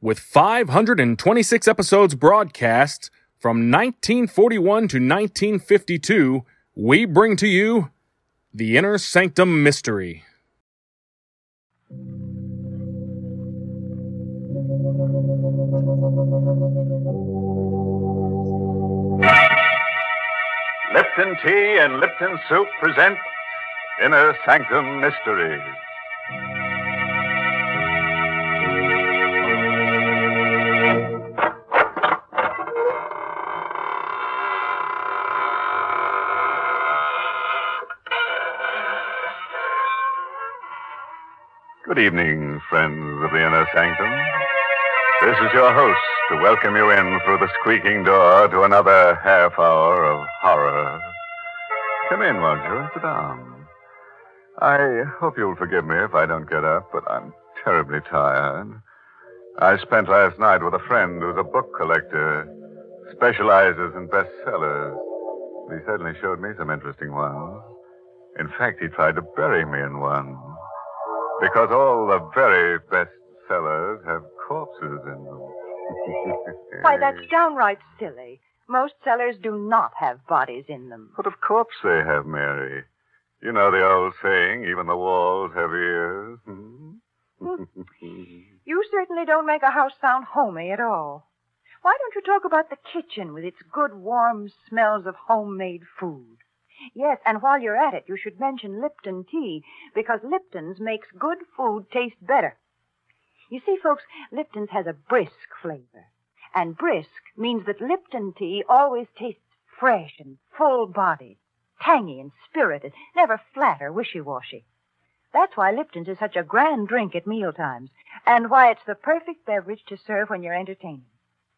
with 526 episodes broadcast from 1941 to 1952, we bring to you The Inner Sanctum Mystery. Lipton Tea and Lipton Soup present Inner Sanctum Mysteries. Good evening, friends of the Inner Sanctum. This is your host to welcome you in through the squeaking door to another half hour of horror. Come in, won't you, and sit down. I hope you'll forgive me if I don't get up, but I'm terribly tired. I spent last night with a friend who's a book collector, specializes in bestsellers. He certainly showed me some interesting ones. In fact, he tried to bury me in one. Because all the very best sellers have corpses in them. Why, that's downright silly. Most cellars do not have bodies in them. But of course they have, Mary. You know the old saying, even the walls have ears. hmm? You certainly don't make a house sound homey at all. Why don't you talk about the kitchen with its good, warm smells of homemade food? Yes, and while you're at it, you should mention Lipton tea, because Lipton's makes good food taste better. You see, folks, Lipton's has a brisk flavor. And brisk means that Lipton tea always tastes fresh and full-bodied, tangy and spirited, never flat or wishy-washy. That's why Lipton's is such a grand drink at mealtimes, and why it's the perfect beverage to serve when you're entertaining.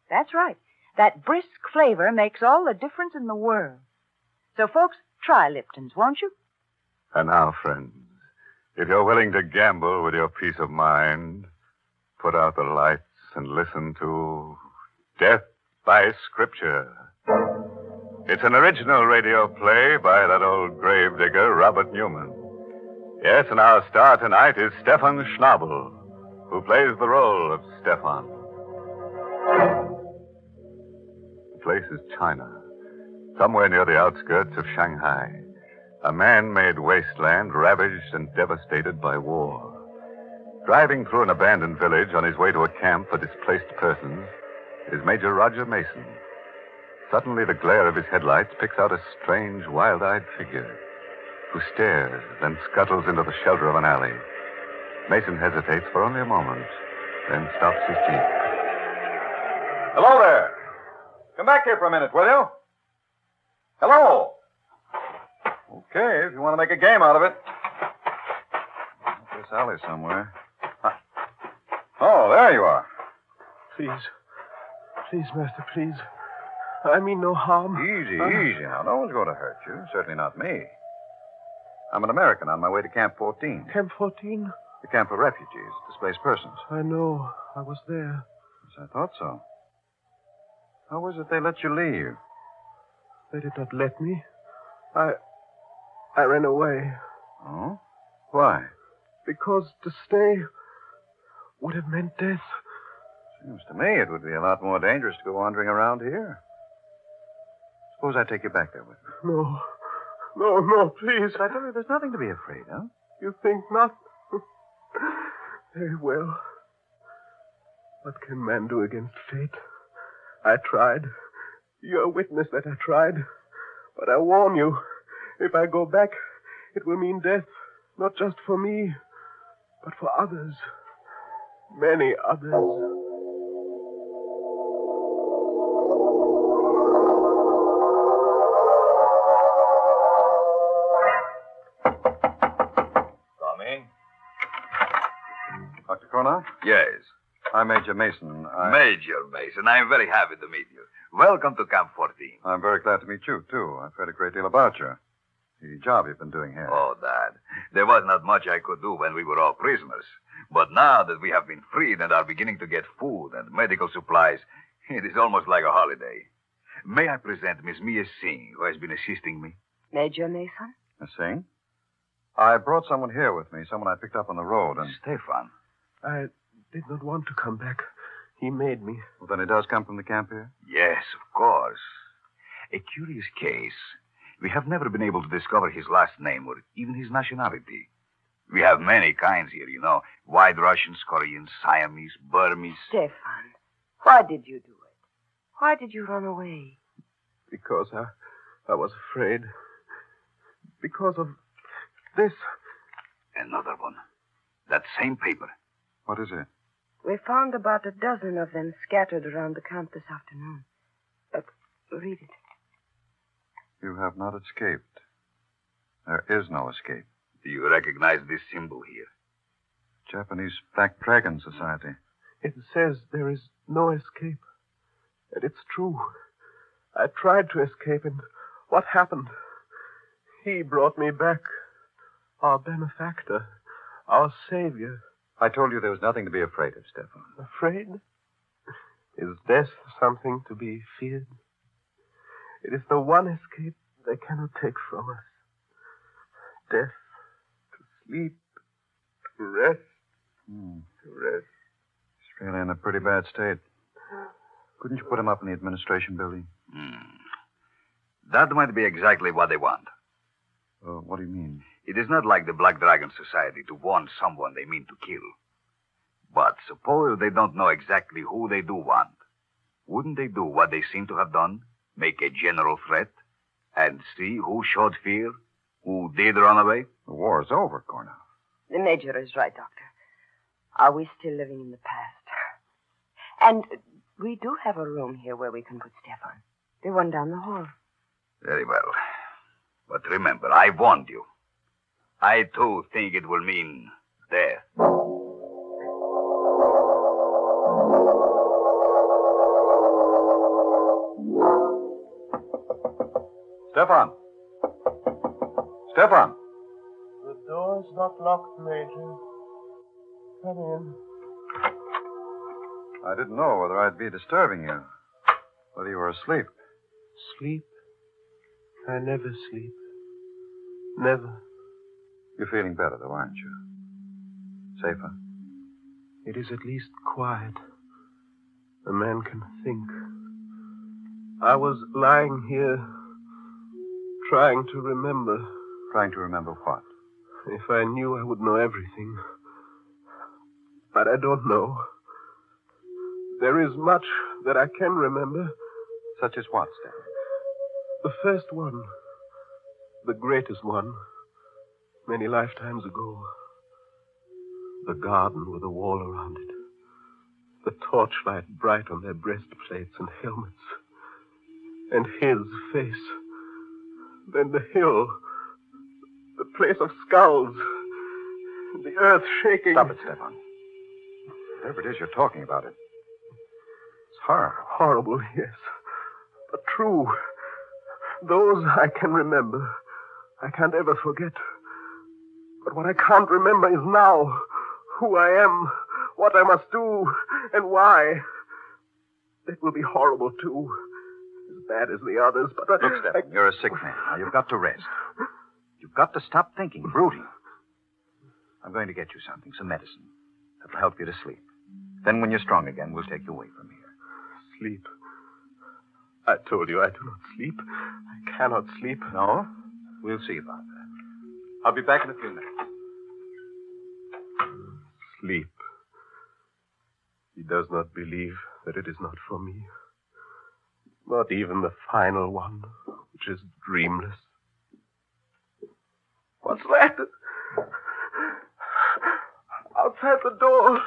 That's right. That brisk flavor makes all the difference in the world. So, folks, try Lipton's, won't you? And now, friends, if you're willing to gamble with your peace of mind, put out the lights and listen to Death by Scripture. It's an original radio play by that old gravedigger, Robert Newman. Yes, and our star tonight is Stefan Schnabel, who plays the role of Stefan. The place is China, somewhere near the outskirts of Shanghai. A man made wasteland ravaged and devastated by war. Driving through an abandoned village on his way to a camp for displaced persons is Major Roger Mason. Suddenly, the glare of his headlights picks out a strange, wild eyed figure who stares, then scuttles into the shelter of an alley. Mason hesitates for only a moment, then stops his jeep. Hello there. Come back here for a minute, will you? Hello. Okay, if you want to make a game out of it. This alley somewhere. Huh. Oh, there you are. Please. Please, Master, please. I mean no harm. Easy, Uh, easy. Now, no one's going to hurt you. Certainly not me. I'm an American on my way to Camp 14, Camp 14? the camp for refugees, displaced persons. I know. I was there. Yes, I thought so. How was it they let you leave? They did not let me. I. I ran away. Oh? Why? Because to stay would have meant death. Seems to me it would be a lot more dangerous to go wandering around here. Suppose I take you back there with me. No. No, no, please. But I tell you, there's nothing to be afraid of. You think not? Very well. What can man do against fate? I tried. You're a witness that I tried. But I warn you, if I go back, it will mean death, not just for me, but for others. Many others. Come in. Dr. Cornell? Yes. I'm Major Mason. I... Major Mason, I'm very happy to meet you. Welcome to Camp 14. I'm very glad to meet you, too. I've heard a great deal about you. The job you've been doing here. Oh, Dad. There was not much I could do when we were all prisoners. But now that we have been freed and are beginning to get food and medical supplies, it is almost like a holiday. May I present Miss Mia Singh, who has been assisting me? Major Mason? A Singh? I brought someone here with me, someone I picked up on the road, and Stefan. I did not want to come back. He made me. well, then he does come from the camp here? Yes, of course. A curious case. We have never been able to discover his last name or even his nationality. We have many kinds here, you know. White Russians, Koreans, Siamese, Burmese. Stefan, why did you do it? Why did you run away? Because I, I was afraid. Because of this. Another one. That same paper. What is it? We found about a dozen of them scattered around the camp this afternoon. But read it. You have not escaped. There is no escape. Do you recognize this symbol here? Japanese Black Dragon Society. It says there is no escape. And it's true. I tried to escape, and what happened? He brought me back. Our benefactor. Our savior. I told you there was nothing to be afraid of, Stefan. Afraid? Is death something to be feared? It is the one escape they cannot take from us. Death, to sleep, to rest, Hmm. to rest. He's really in a pretty bad state. Couldn't you put him up in the administration building? Hmm. That might be exactly what they want. Uh, what do you mean? It is not like the Black Dragon Society to warn someone they mean to kill. But suppose they don't know exactly who they do want. Wouldn't they do what they seem to have done? Make a general threat? And see who showed fear? Who did run away? The war is over, Cornell. The Major is right, Doctor. Are we still living in the past? And we do have a room here where we can put Stefan. The one down the hall. Very well. But remember, I warned you. I too think it will mean death. Stefan! Stefan! The door's not locked, Major. Come in. I didn't know whether I'd be disturbing you. Whether you were asleep. Sleep? I never sleep. Never. You're feeling better, though, aren't you? Safer? It is at least quiet. A man can think. I was lying here, trying to remember. Trying to remember what? If I knew, I would know everything. But I don't know. There is much that I can remember. Such as what, Stefan? The first one, the greatest one, many lifetimes ago. The garden with a wall around it. The torchlight bright on their breastplates and helmets. And his face. Then the hill. The place of skulls. The earth shaking. Stop it, Stefan. Whatever it is you're talking about, it. It's horrible. Horrible, yes. But true. Those I can remember. I can't ever forget. But what I can't remember is now. Who I am, what I must do, and why. That will be horrible, too. As bad as the others, but... I- Look, Stefan, you're a sick man. Now, you've got to rest. You've got to stop thinking, brooding. I'm going to get you something, some medicine. That'll help you to sleep. Then, when you're strong again, we'll take you away from here. Sleep. I told you I do not sleep. I cannot sleep. No? We'll see about that. I'll be back in a few minutes. Sleep. He does not believe that it is not for me. Not even the final one, which is dreamless. What's that? Outside the door.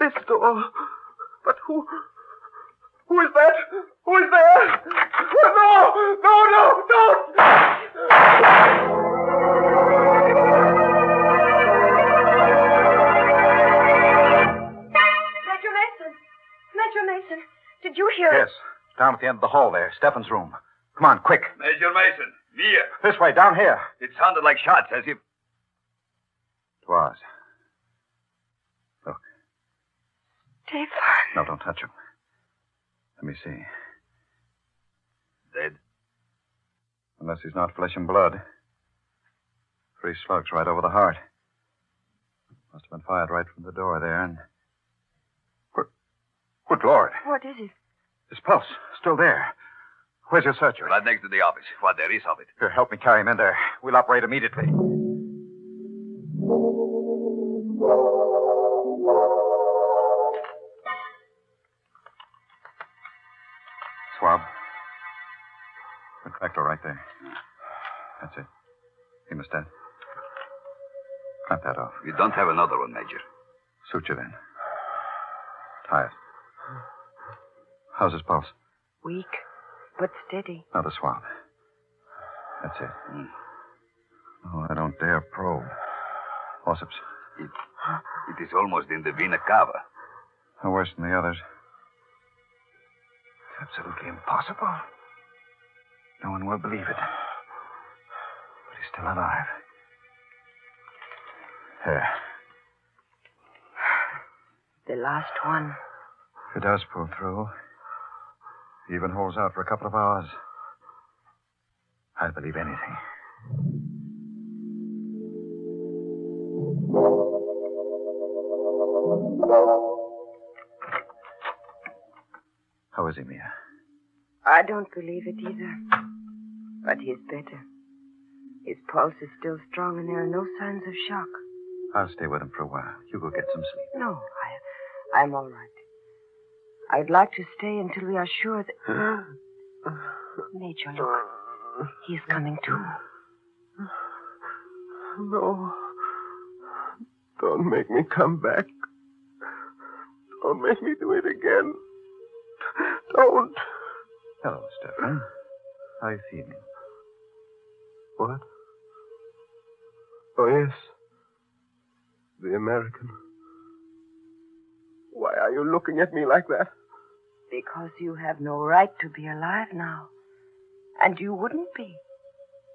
This door. But who. Who is that? Who is there? No! No, no, don't! Did you hear Yes. Down down at the end of the hall there, Stefan's room. Come on, quick. Major Mason, here. This way, down here. It sounded like shots, as if. It was. Look. Stefan. No, don't touch him. Let me see. Dead. Unless he's not flesh and blood. Three slugs right over the heart. Must have been fired right from the door there, and. Good, good Lord. What is it? His pulse, still there. Where's your searcher? Right next to the office. What there is of it. Here, help me carry him in there. We'll operate immediately. Swab. Reflector right there. That's it. Hemostat. Clamp that off. You don't have another one, Major. Suture then. Tie it. How's his pulse? Weak, but steady. Another swab. That's it. Hmm. Oh, I don't dare probe. Forceps. It, it is almost in the vena cava. No worse than the others. It's absolutely impossible. No one will believe it. But he's still alive. There. The last one. If it does pull through, he even holds out for a couple of hours. I'll believe anything. How is he, Mia? I don't believe it either. But he's better. His pulse is still strong and there are no signs of shock. I'll stay with him for a while. You go get some sleep. No, I, I'm all right. I'd like to stay until we are sure that. Major, look. He's coming too. No. Don't make me come back. Don't make me do it again. Don't. Hello, Stefan. How are you feeling? What? Oh, yes. The American. Why are you looking at me like that? Because you have no right to be alive now. And you wouldn't be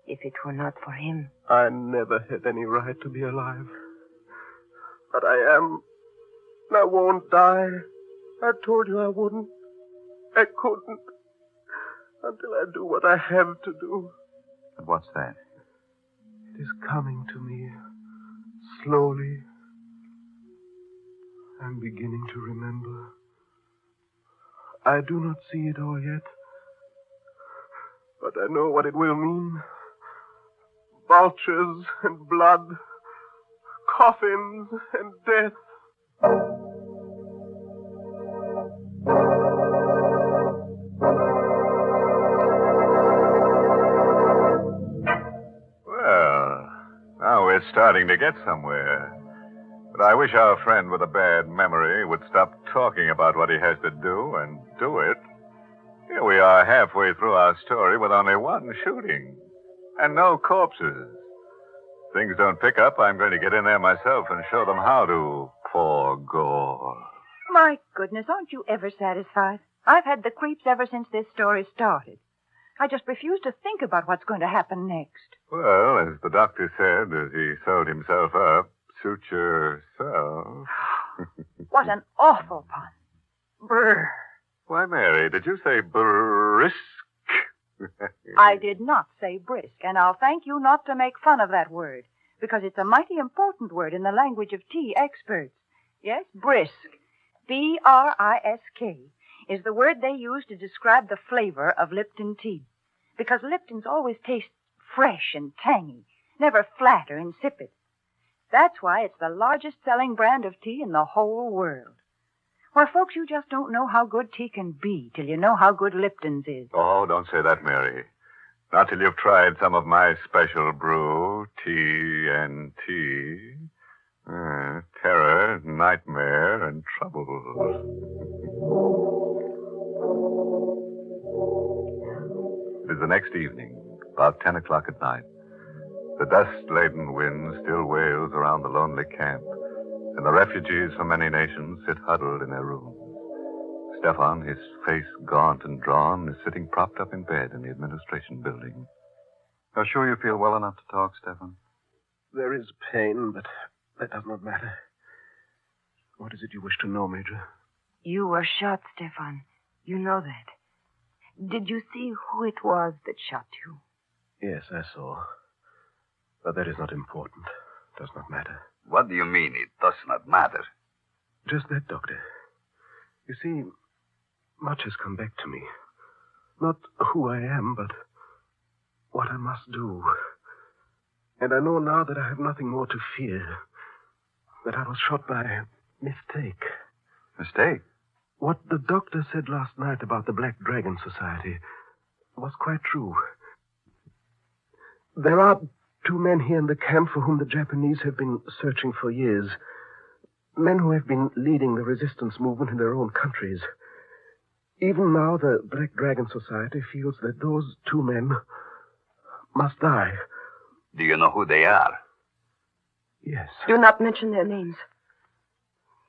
if it were not for him. I never had any right to be alive. But I am. And I won't die. I told you I wouldn't. I couldn't. Until I do what I have to do. And what's that? It is coming to me. Slowly. I'm beginning to remember. I do not see it all yet. But I know what it will mean. Vultures and blood. Coffins and death. Well, now we're starting to get somewhere. But I wish our friend with a bad memory would stop talking about what he has to do and do it. Here we are halfway through our story with only one shooting and no corpses. Things don't pick up, I'm going to get in there myself and show them how to pour gore. My goodness, aren't you ever satisfied? I've had the creeps ever since this story started. I just refuse to think about what's going to happen next. Well, as the doctor said as he sewed himself up, suit yourself. What an awful pun. Brr. Why, Mary, did you say brisk? I did not say brisk, and I'll thank you not to make fun of that word, because it's a mighty important word in the language of tea experts. Yes, brisk. B R I S K is the word they use to describe the flavor of Lipton tea. Because Lipton's always tastes fresh and tangy, never flat or insipid. That's why it's the largest selling brand of tea in the whole world. Why, folks, you just don't know how good tea can be till you know how good Lipton's is. Oh, don't say that, Mary. Not till you've tried some of my special brew, tea and tea. Uh, terror, nightmare, and trouble. It is the next evening, about ten o'clock at night. The dust-laden wind still wails around the lonely camp, and the refugees from many nations sit huddled in their rooms. Stefan, his face gaunt and drawn, is sitting propped up in bed in the administration building. You're sure you feel well enough to talk, Stefan? There is pain, but that does not matter. What is it you wish to know, Major? You were shot, Stefan. You know that. Did you see who it was that shot you? Yes, I saw. But that is not important. It does not matter. What do you mean it does not matter? Just that, Doctor. You see, much has come back to me. Not who I am, but what I must do. And I know now that I have nothing more to fear. That I was shot by mistake. Mistake? What the doctor said last night about the Black Dragon Society was quite true. There are two men here in the camp for whom the Japanese have been searching for years. Men who have been leading the resistance movement in their own countries. Even now, the Black Dragon Society feels that those two men must die. Do you know who they are? Yes. Do not mention their names.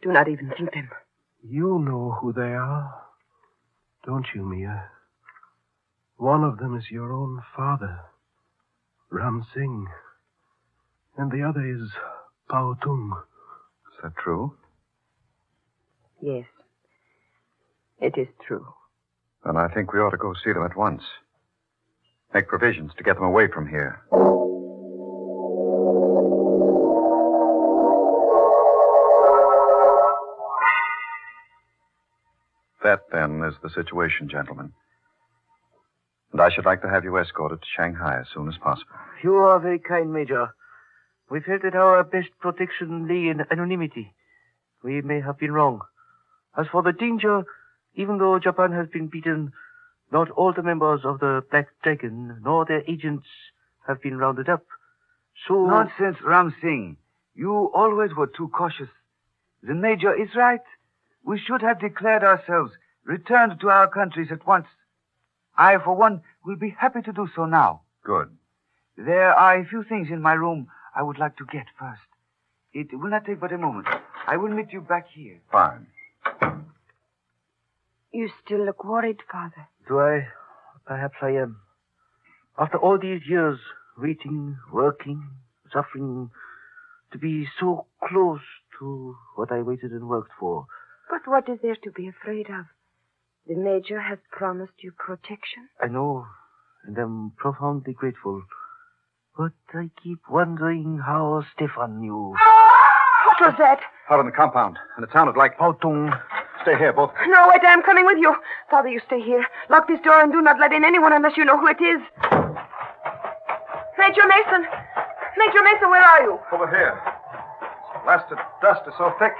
Do not even think them. You know who they are, don't you, Mia? One of them is your own father, Ram Singh. And the other is Pao Tung. Is that true? Yes. It is true. Then I think we ought to go see them at once. Make provisions to get them away from here. That, then, is the situation, gentlemen. And I should like to have you escorted to Shanghai as soon as possible. You are very kind, Major. We felt that our best protection lay in anonymity. We may have been wrong. As for the danger, even though Japan has been beaten, not all the members of the Black Dragon nor their agents have been rounded up. So. Nonsense, Ram Singh. You always were too cautious. The Major is right. We should have declared ourselves, returned to our countries at once. I, for one, will be happy to do so now. Good. There are a few things in my room I would like to get first. It will not take but a moment. I will meet you back here. Fine. You still look worried, Father. Do I? Perhaps I am. After all these years, waiting, working, suffering, to be so close to what I waited and worked for. But what is there to be afraid of? The Major has promised you protection. I know, and I'm profoundly grateful. But I keep wondering how Stefan knew. What was that? Out in the compound, and it sounded like. Pao Tung. Stay here, both. No, wait, I am coming with you. Father, you stay here. Lock this door and do not let in anyone unless you know who it is. Major Mason! Major Mason, where are you? Over here. This blasted dust is so thick.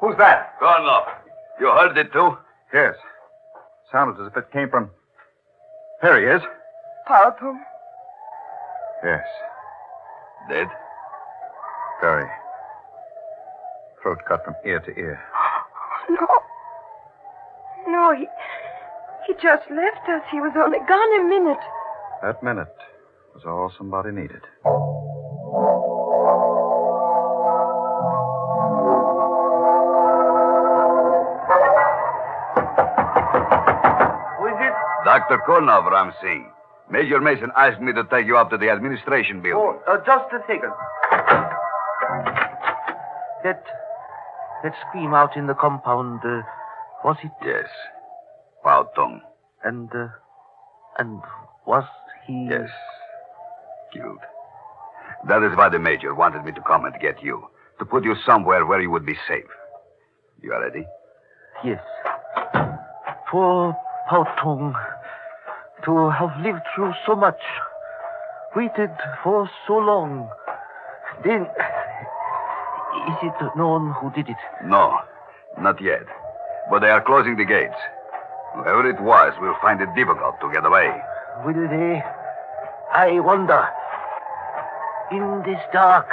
Who's that? Gone off. You heard it too? Yes. Sounded as if it came from. Here he is. Pao Tung. Yes. Dead? Very. Throat cut from ear to ear. No. No, he. He just left us. He was only gone a minute. That minute was all somebody needed. Dr. I'm seeing. Major Mason asked me to take you up to the administration building. Oh, uh, just a second. That. That scream out in the compound, uh, was it? Yes. Pao Tung. And, uh, and was he. Yes. Killed. That is why the Major wanted me to come and get you. To put you somewhere where you would be safe. You are ready? Yes. Poor Pao Tung. To have lived through so much. Waited for so long. Then. Is it known who did it? No, not yet. But they are closing the gates. Whoever it was will find it difficult to get away. Will they? I wonder. In this dark,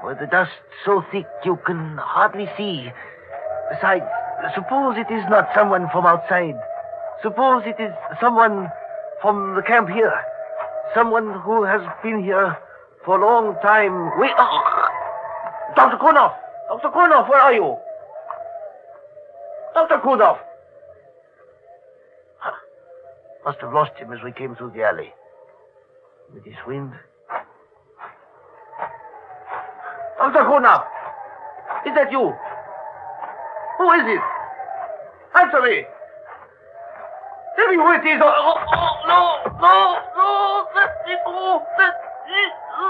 where the dust so thick you can hardly see. Besides, suppose it is not someone from outside. Suppose it is someone from the camp here. Someone who has been here for a long time. We. Oh, Dr. Kurnoff! Dr. Kurnoff, where are you? Dr. Kurnoff! Must have lost him as we came through the alley. With this wind. Dr. Kurnoff! Is that you? Who is it? Answer me! Who! Oh, oh, oh no, no, no! Let me go! Let me go!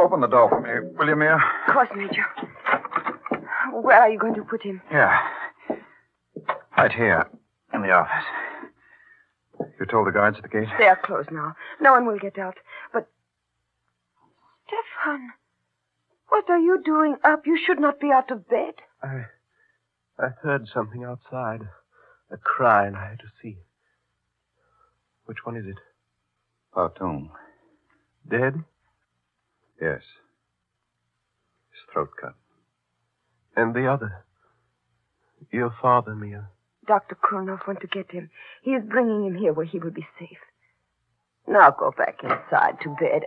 Open the door for me, will you, Mia? Of course, Major. Where are you going to put him? Yeah. Right here, in the office. You told the guards at the gate? They are closed now. No one will get out. But. Stefan, what are you doing up? You should not be out of bed. I. I heard something outside. A cry, and I had to see. Which one is it? Pao Tung. Dead? Yes. His throat cut. And the other? Your father, Mia. Dr. Kurnoff went to get him. He is bringing him here where he will be safe. Now go back inside to bed.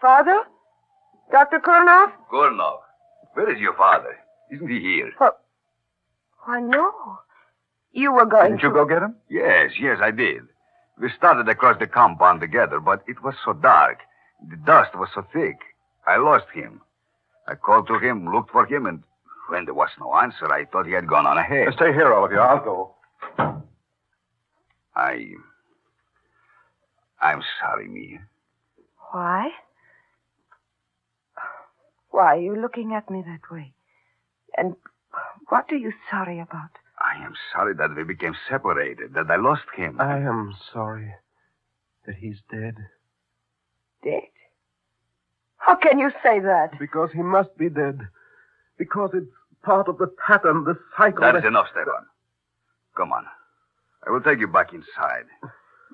Father? Dr. Kurnoff? Gurnov, where is your father? Isn't he here? What? Why, no. You were going Didn't you go get him? Yes, yes, I did. We started across the compound together, but it was so dark. The dust was so thick. I lost him. I called to him, looked for him, and when there was no answer, I thought he had gone on ahead. Stay here, all of you. I'll go. I. I'm sorry, Mia. Why? Why are you looking at me that way? And what are you sorry about? I am sorry that we became separated, that I lost him. I am sorry that he's dead. Dead? How can you say that? Because he must be dead. Because it's part of the pattern, the cycle. That is enough, Stefan. Come on. I will take you back inside.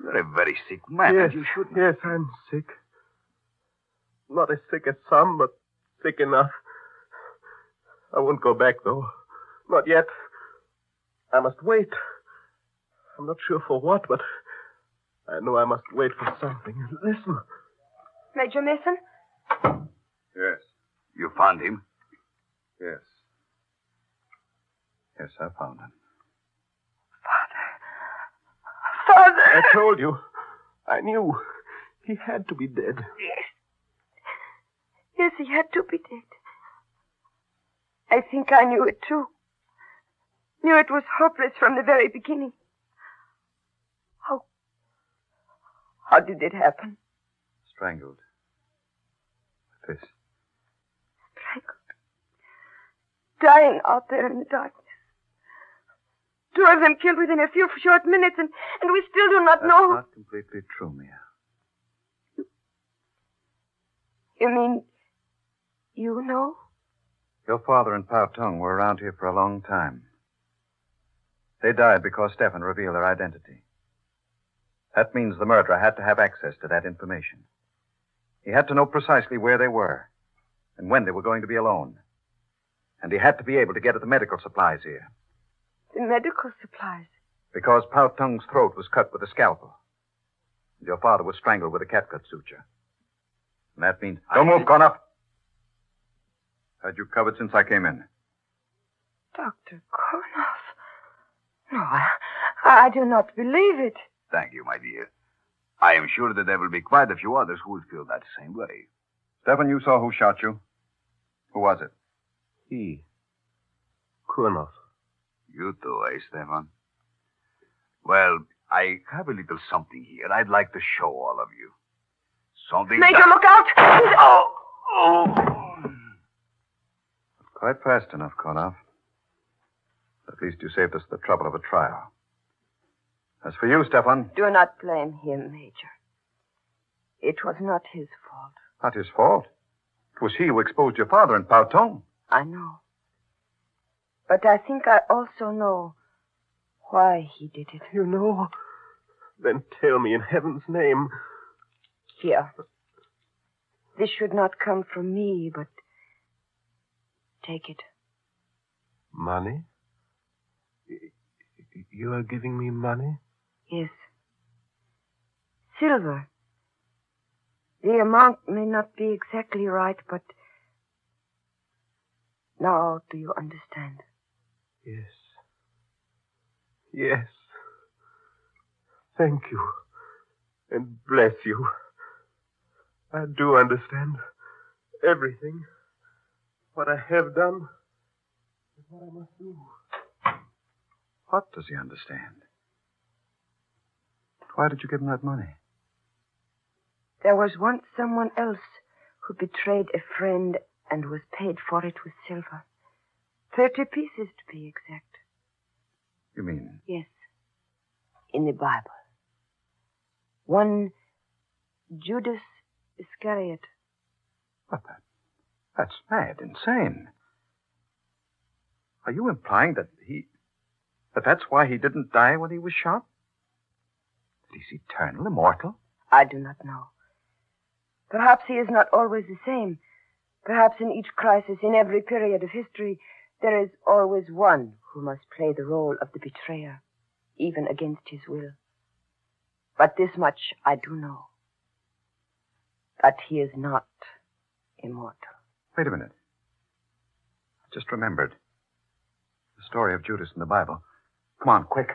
You're a very sick man, Yes, and you shouldn't. yes, I'm sick. Not as sick as some, but sick enough. I won't go back, though. Not yet. I must wait. I'm not sure for what, but I know I must wait for something. Listen. Major Mason? Yes. You found him? Yes. Yes, I found him. Father. Father! I told you. I knew. He had to be dead. Yes. Yes, he had to be dead. I think I knew it too. Knew it was hopeless from the very beginning. How. How did it happen? Strangled. Like this. Strangled. Dying out there in the darkness. Two of them killed within a few short minutes, and, and we still do not That's know. not completely true, Mia. You mean. You know? Your father and Pao Tung were around here for a long time. They died because Stefan revealed their identity. That means the murderer had to have access to that information. He had to know precisely where they were and when they were going to be alone. And he had to be able to get at the medical supplies here The medical supplies. because Pao Tung's throat was cut with a scalpel. And your father was strangled with a catgut suture. And that means. Don't move, Connor. Had you covered since I came in. Dr. Kurnoff. No, I, I do not believe it. Thank you, my dear. I am sure that there will be quite a few others who will feel that same way. Stefan, you saw who shot you. Who was it? He. Kurnoff. You too, eh, Stefan? Well, I have a little something here I'd like to show all of you. Something Major, that... look out! Oh! Oh! Quite fast enough, Kurnoff. At least you saved us the trouble of a trial. As for you, Stefan, Do not blame him, Major. It was not his fault. not his fault. It was he who exposed your father in Pao Tung. I know. But I think I also know why he did it. You know? Then tell me in heaven's name. Here. This should not come from me, but take it. Money? You are giving me money? Yes. Silver. The amount may not be exactly right, but now do you understand? Yes. Yes. Thank you. And bless you. I do understand everything. What I have done and what I must do. What does he understand? Why did you give him that money? There was once someone else who betrayed a friend and was paid for it with silver. Thirty pieces to be exact. You mean Yes. In the Bible. One Judas Iscariot. what? That, that's mad, insane. Are you implying that he that that's why he didn't die when he was shot? That he's eternal, immortal? I do not know. Perhaps he is not always the same. Perhaps in each crisis, in every period of history, there is always one who must play the role of the betrayer, even against his will. But this much I do know. That he is not immortal. Wait a minute. I just remembered. The story of Judas in the Bible. Come on, quick.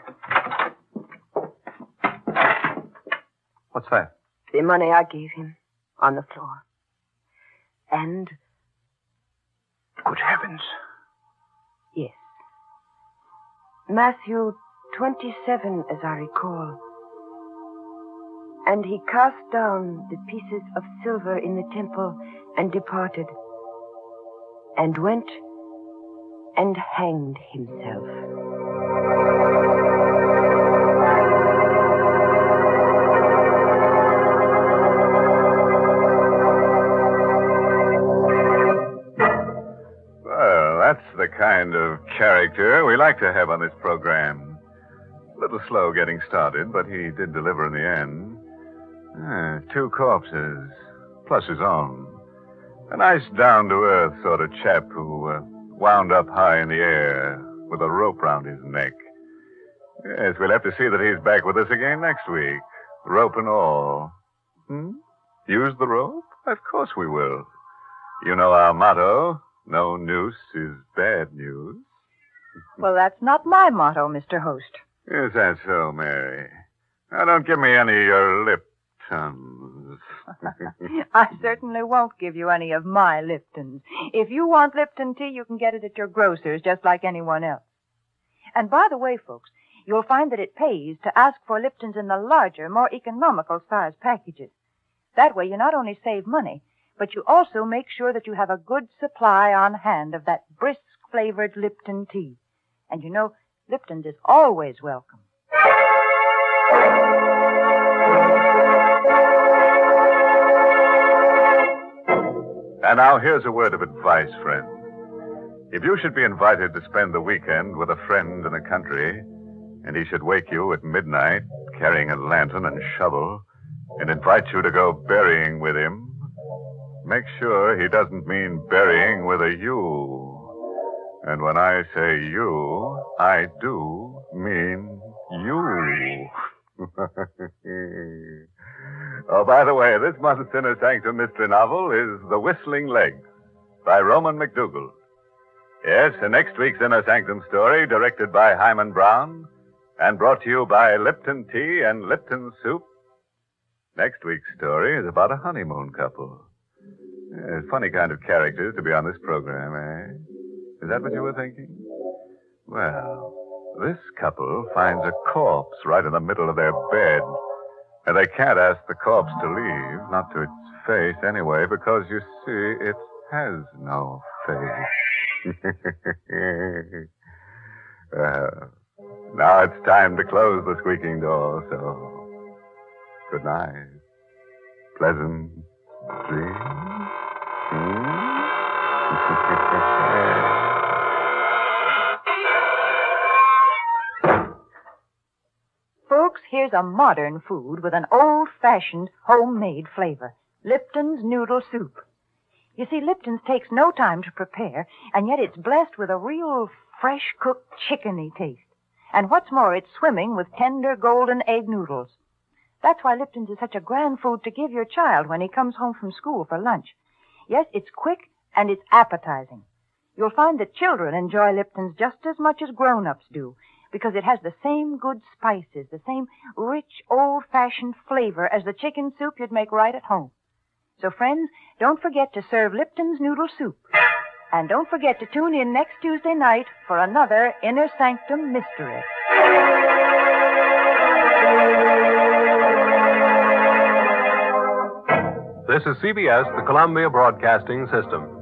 What's that? The money I gave him on the floor. And, Good heavens. yes, Matthew 27, as I recall. And he cast down the pieces of silver in the temple and departed, and went and hanged himself. Well, that's the kind of character we like to have on this program. A little slow getting started, but he did deliver in the end. Ah, two corpses, plus his own. A nice down to earth sort of chap who uh, wound up high in the air with a rope round his neck. Yes, we'll have to see that he's back with us again next week. Rope and all. Hmm? Use the rope? Of course we will. You know our motto no noose is bad news. Well, that's not my motto, Mr. Host. Is that so, Mary? Now, don't give me any of your lip tons. I certainly won't give you any of my Liptons. If you want Lipton tea, you can get it at your grocer's just like anyone else. And by the way, folks, you'll find that it pays to ask for Liptons in the larger, more economical size packages. That way you not only save money, but you also make sure that you have a good supply on hand of that brisk flavored Lipton tea. And you know, Lipton's is always welcome. And now here's a word of advice, friend. If you should be invited to spend the weekend with a friend in the country, and he should wake you at midnight carrying a lantern and shovel, and invite you to go burying with him, make sure he doesn't mean burying with a U. And when I say you, I do mean you. oh, by the way, this month's Inner Sanctum Mystery novel is The Whistling Legs by Roman McDougald. Yes, and next week's Inner Sanctum story, directed by Himan Brown and brought to you by Lipton Tea and Lipton Soup. Next week's story is about a honeymoon couple. Yes, funny kind of characters to be on this program, eh? Is that what you were thinking? Well, this couple finds a corpse right in the middle of their bed. And they can't ask the corpse to leave, not to its face anyway, because you see, it has no face. well, uh, now it's time to close the squeaking door, so good night. Pleasant dreams. Folks, here's a modern food with an old-fashioned homemade flavor. Lipton's noodle soup. You see, Lipton's takes no time to prepare, and yet it's blessed with a real fresh cooked chickeny taste. And what's more, it's swimming with tender golden egg noodles. That's why Lipton's is such a grand food to give your child when he comes home from school for lunch. Yes, it's quick and it's appetizing. You'll find that children enjoy Lipton's just as much as grown-ups do because it has the same good spices, the same rich, old-fashioned flavor as the chicken soup you'd make right at home. So, friends, don't forget to serve Lipton's noodle soup. And don't forget to tune in next Tuesday night for another Inner Sanctum Mystery. This is CBS, the Columbia Broadcasting System.